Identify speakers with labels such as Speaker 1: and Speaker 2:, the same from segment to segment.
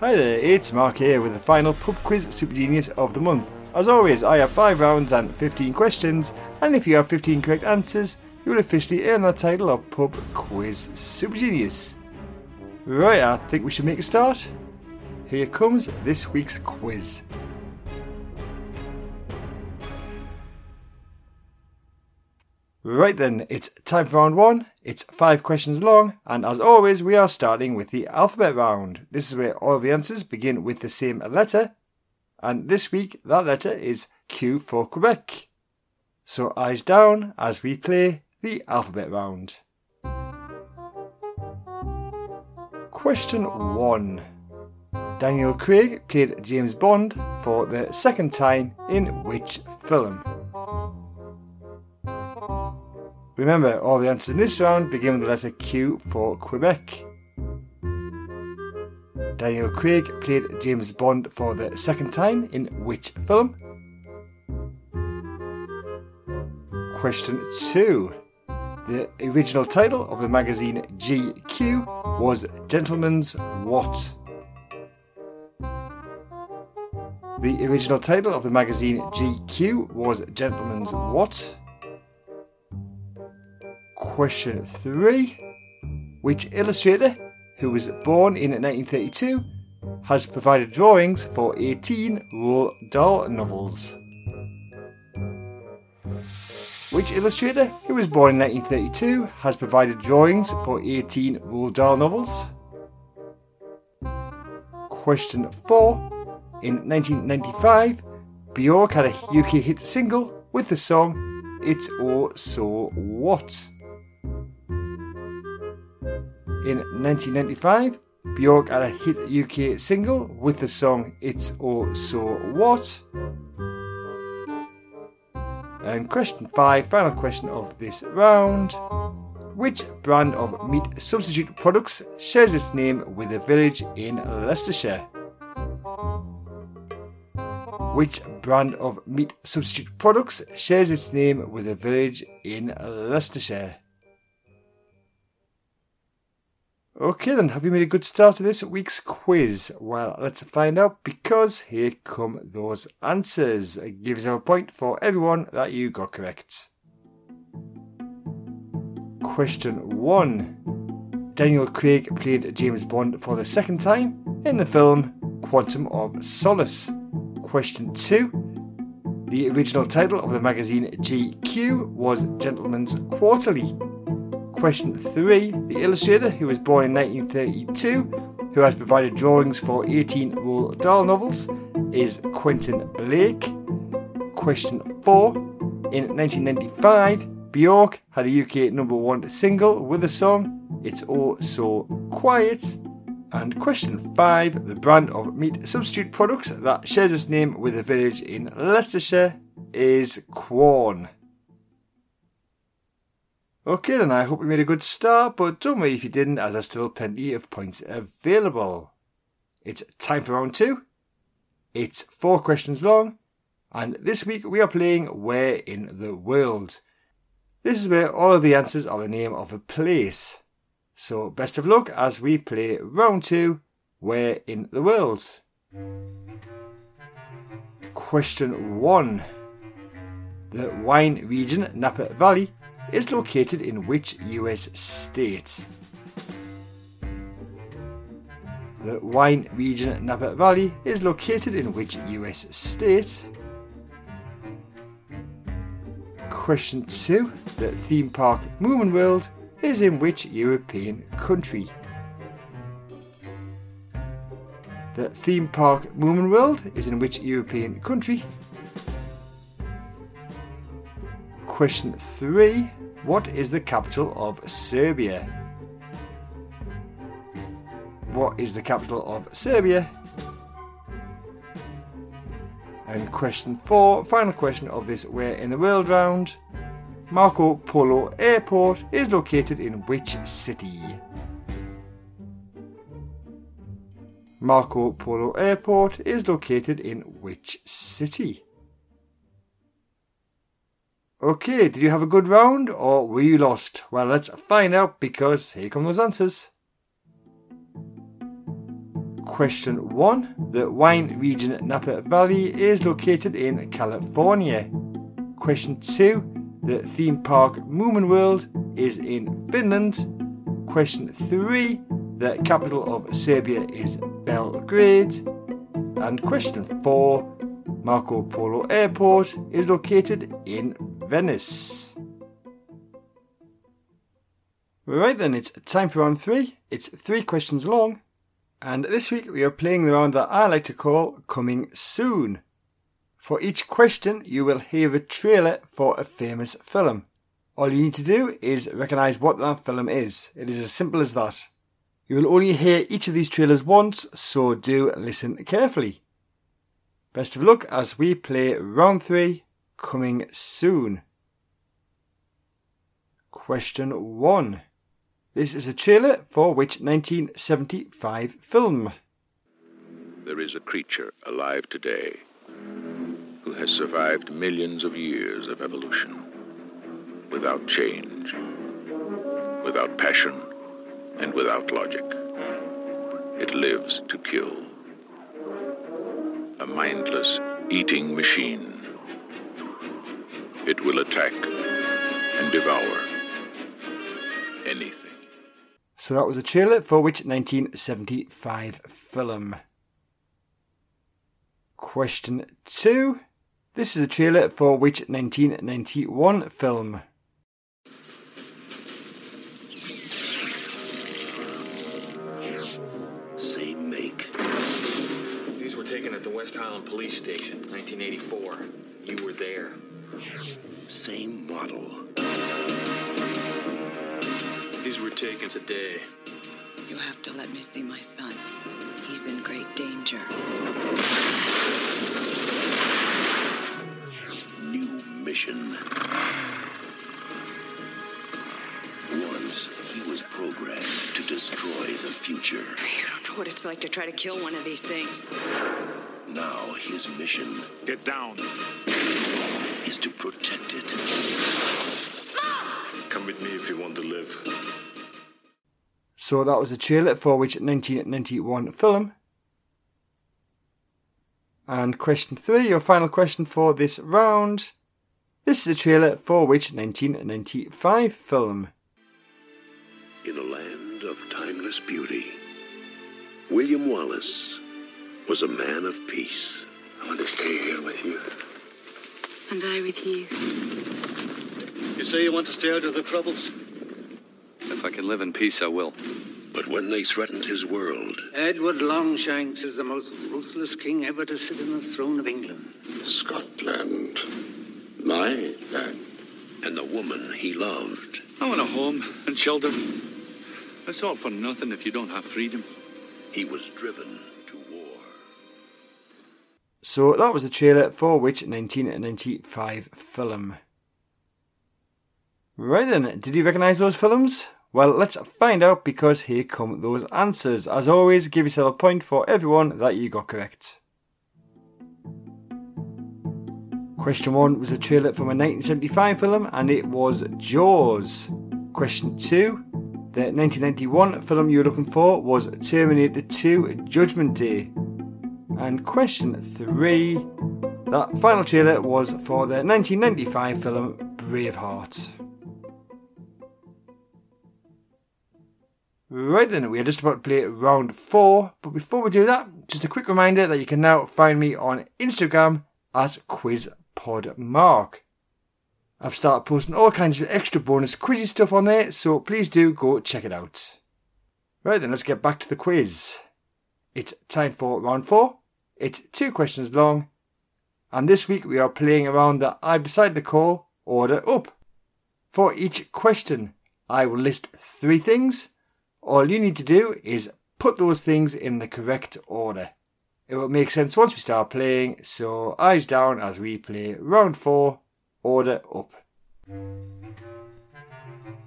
Speaker 1: Hi there, it's Mark here with the final pub quiz super genius of the month. As always, I have 5 rounds and 15 questions, and if you have 15 correct answers, you will officially earn the title of pub quiz super genius. Right, I think we should make a start. Here comes this week's quiz. Right then, it's time for round one. It's five questions long, and as always, we are starting with the alphabet round. This is where all the answers begin with the same letter, and this week that letter is Q for Quebec. So eyes down as we play the alphabet round. Question 1. Daniel Craig played James Bond for the second time in which film? Remember, all the answers in this round begin with the letter Q for Quebec. Daniel Craig played James Bond for the second time in which film? Question 2. The original title of the magazine GQ was Gentleman's What? The original title of the magazine GQ was Gentleman's What? Question 3. Which illustrator, who was born in 1932, has provided drawings for 18 Roald Dahl novels? Which illustrator, who was born in 1932, has provided drawings for 18 Roald Dahl novels? Question 4. In 1995, Bjork had a UK hit single with the song It's Oh So What. In 1995, Bjork had a hit UK single with the song It's Oh So What. And question 5, final question of this round. Which brand of meat substitute products shares its name with a village in Leicestershire? Which brand of meat substitute products shares its name with a village in Leicestershire? Okay, then, have you made a good start to this week's quiz? Well, let's find out because here come those answers. Give yourself a point for everyone that you got correct. Question 1 Daniel Craig played James Bond for the second time in the film Quantum of Solace. Question 2 The original title of the magazine GQ was Gentleman's Quarterly. Question 3. The illustrator, who was born in 1932, who has provided drawings for 18 Roald Dahl novels, is Quentin Blake. Question 4. In 1995, Bjork had a UK number one single with the song It's All So Quiet. And question 5. The brand of meat substitute products that shares its name with a village in Leicestershire is Quorn. Okay then, I hope you made a good start, but don't worry if you didn't, as there's still plenty of points available. It's time for round two. It's four questions long, and this week we are playing Where in the World. This is where all of the answers are the name of a place. So best of luck as we play round two, Where in the World. Question one. The wine region Napa Valley is located in which US state? The wine region Napa Valley is located in which US state? Question 2. The theme park Moomin World is in which European country? The theme park Moomin World is in which European country? Question 3. What is the capital of Serbia? What is the capital of Serbia? And question 4, final question of this Where in the World round. Marco Polo Airport is located in which city? Marco Polo Airport is located in which city? Okay, did you have a good round or were you lost? Well, let's find out because here come those answers. Question 1. The wine region Napa Valley is located in California. Question 2. The theme park Moomin World is in Finland. Question 3. The capital of Serbia is Belgrade. And question 4. Marco Polo Airport is located in Venice. Right then, it's time for round three. It's three questions long. And this week we are playing the round that I like to call Coming Soon. For each question, you will hear a trailer for a famous film. All you need to do is recognise what that film is. It is as simple as that. You will only hear each of these trailers once, so do listen carefully. Best of luck as we play round three, coming soon. Question one. This is a trailer for which 1975 film?
Speaker 2: There is a creature alive today who has survived millions of years of evolution without change, without passion, and without logic. It lives to kill a mindless eating machine. It will attack and devour anything.
Speaker 1: So that was a trailer for which 1975 film? Question 2. This is a trailer for which 1991 film? Same make.
Speaker 3: These were taken at the West Highland Police Station, 1984. You were there.
Speaker 4: Same model.
Speaker 3: These were taken today.
Speaker 5: You have to let me see my son. He's in great danger.
Speaker 4: New mission. Once he was programmed to destroy the future.
Speaker 5: You don't know what it's like to try to kill one of these things.
Speaker 4: Now his mission
Speaker 3: Get down.
Speaker 4: Is to protect it.
Speaker 3: Come with me if you want to live.
Speaker 1: So that was a trailer for which 1991 film? And question three, your final question for this round. This is a trailer for which 1995 film?
Speaker 4: In a land of timeless beauty, William Wallace was a man of peace.
Speaker 2: I want to stay here with you.
Speaker 5: And I with you.
Speaker 6: You say you want to stay out of the troubles?
Speaker 7: If I can live in peace, I will.
Speaker 4: But when they threatened his world,
Speaker 6: Edward Longshanks is the most ruthless king ever to sit on the throne of England.
Speaker 2: Scotland. My land.
Speaker 4: and the woman he loved
Speaker 7: I want a home and children. It's all for nothing if you don't have freedom.
Speaker 4: he was driven to war.
Speaker 1: So that was the trailer for which 1995 film? Right then, did you recognise those films? Well, let's find out because here come those answers. As always, give yourself a point for everyone that you got correct. Question 1 was a trailer from a 1975 film and it was Jaws. Question 2, the 1991 film you were looking for was Terminator 2 Judgment Day. And question 3, that final trailer was for the 1995 film Braveheart. Right then, we are just about to play round four, but before we do that, just a quick reminder that you can now find me on Instagram at QuizPodMark. I've started posting all kinds of extra bonus quizzy stuff on there, so please do go check it out. Right then, let's get back to the quiz. It's time for round four. It's two questions long, and this week we are playing around that I've decided to call Order Up. For each question, I will list three things. All you need to do is put those things in the correct order. It will make sense once we start playing, so eyes down as we play round four, order up.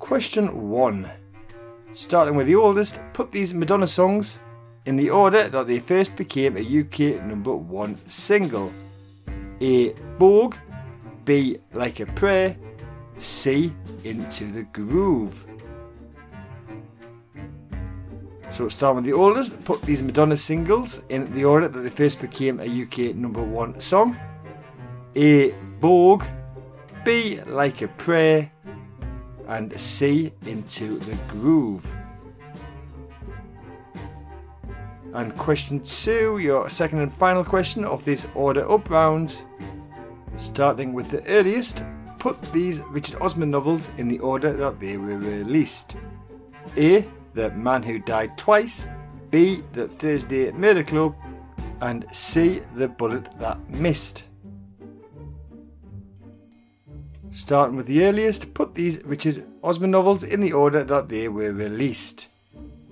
Speaker 1: Question one. Starting with the oldest, put these Madonna songs in the order that they first became a UK number one single. A. Vogue. B. Like a Prayer. C. Into the Groove. So starting with the oldest, put these Madonna singles in the order that they first became a UK number one song. A. Vogue, B. Like a Prayer, and C. Into the Groove. And question two, your second and final question of this order up round. Starting with the earliest, put these Richard Osman novels in the order that they were released. A. The Man Who Died Twice, B. The Thursday Murder Club, and C. The Bullet That Missed. Starting with the earliest, put these Richard Osman novels in the order that they were released.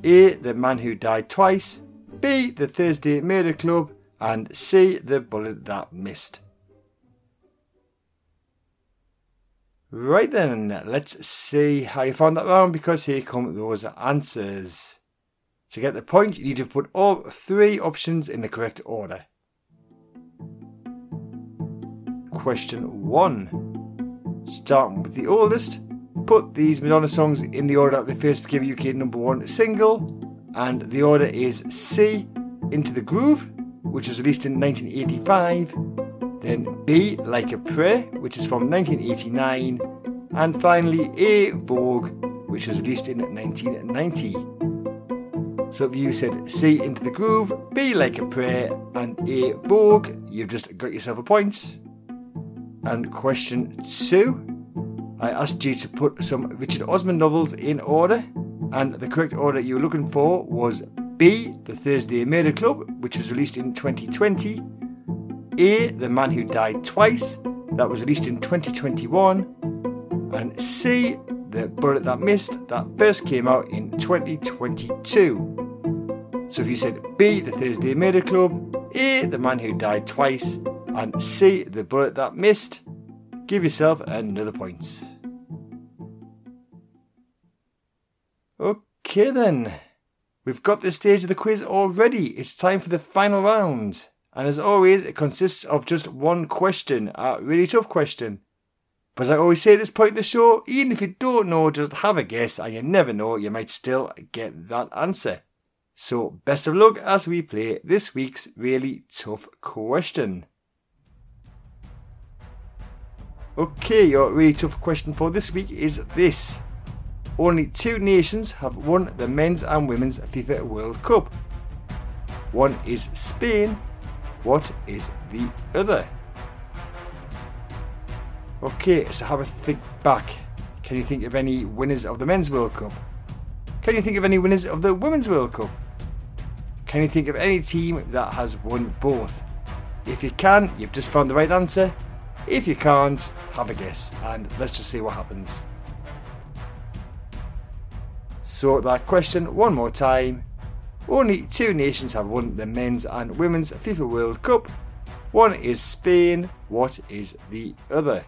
Speaker 1: A. The Man Who Died Twice, B. The Thursday Murder Club, and C. The Bullet That Missed. Right then, let's see how you found that round because here come those answers. To get the point, you need to put all three options in the correct order. Question 1. Starting with the oldest, put these Madonna songs in the order that they first became UK number one single, and the order is C, Into the Groove, which was released in 1985, then B, Like a Prayer, which is from 1989, and finally A, Vogue, which was released in 1990. So if you said C, Into the Groove, B, Like a Prayer, and A, Vogue, you've just got yourself a point. And question two, I asked you to put some Richard Osman novels in order, and the correct order you were looking for was B, The Thursday Murder Club, which was released in 2020, A, The Man Who Died Twice, that was released in 2021, and C, The Bullet That Missed, that first came out in 2022. So if you said B, The Thursday Murder Club, A, The Man Who Died Twice, and C, The Bullet That Missed, give yourself another point. Okay then, we've got this stage of the quiz already. It's time for the final round. And as always, it consists of just one question, a really tough question. But as I always say at this point in the show, even if you don't know, just have a guess, and you never know, you might still get that answer. So best of luck as we play this week's really tough question. Okay, your really tough question for this week is this. Only two nations have won the men's and women's FIFA World Cup. One is Spain. What is the other? Okay, so have a think back. Can you think of any winners of the Men's World Cup? Can you think of any winners of the Women's World Cup? Can you think of any team that has won both? If you can, you've just found the right answer. If you can't, have a guess and let's just see what happens. So, that question one more time. Only two nations have won the men's and women's FIFA World Cup. One is Spain. What is the other?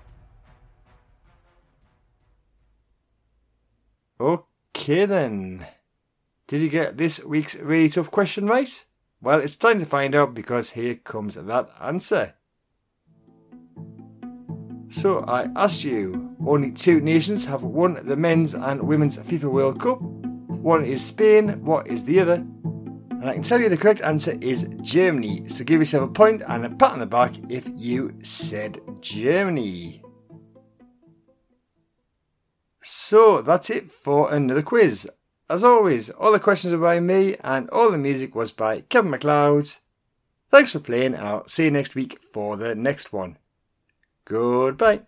Speaker 1: Okay then. Did you get this week's really tough question right? Well, it's time to find out because here comes that answer. So I asked you, only two nations have won the men's and women's FIFA World Cup. One is Spain, what is the other? And I can tell you the correct answer is Germany. So give yourself a point and a pat on the back if you said Germany. So that's it for another quiz. As always, all the questions were by me and all the music was by Kevin MacLeod. Thanks for playing and I'll see you next week for the next one. Goodbye.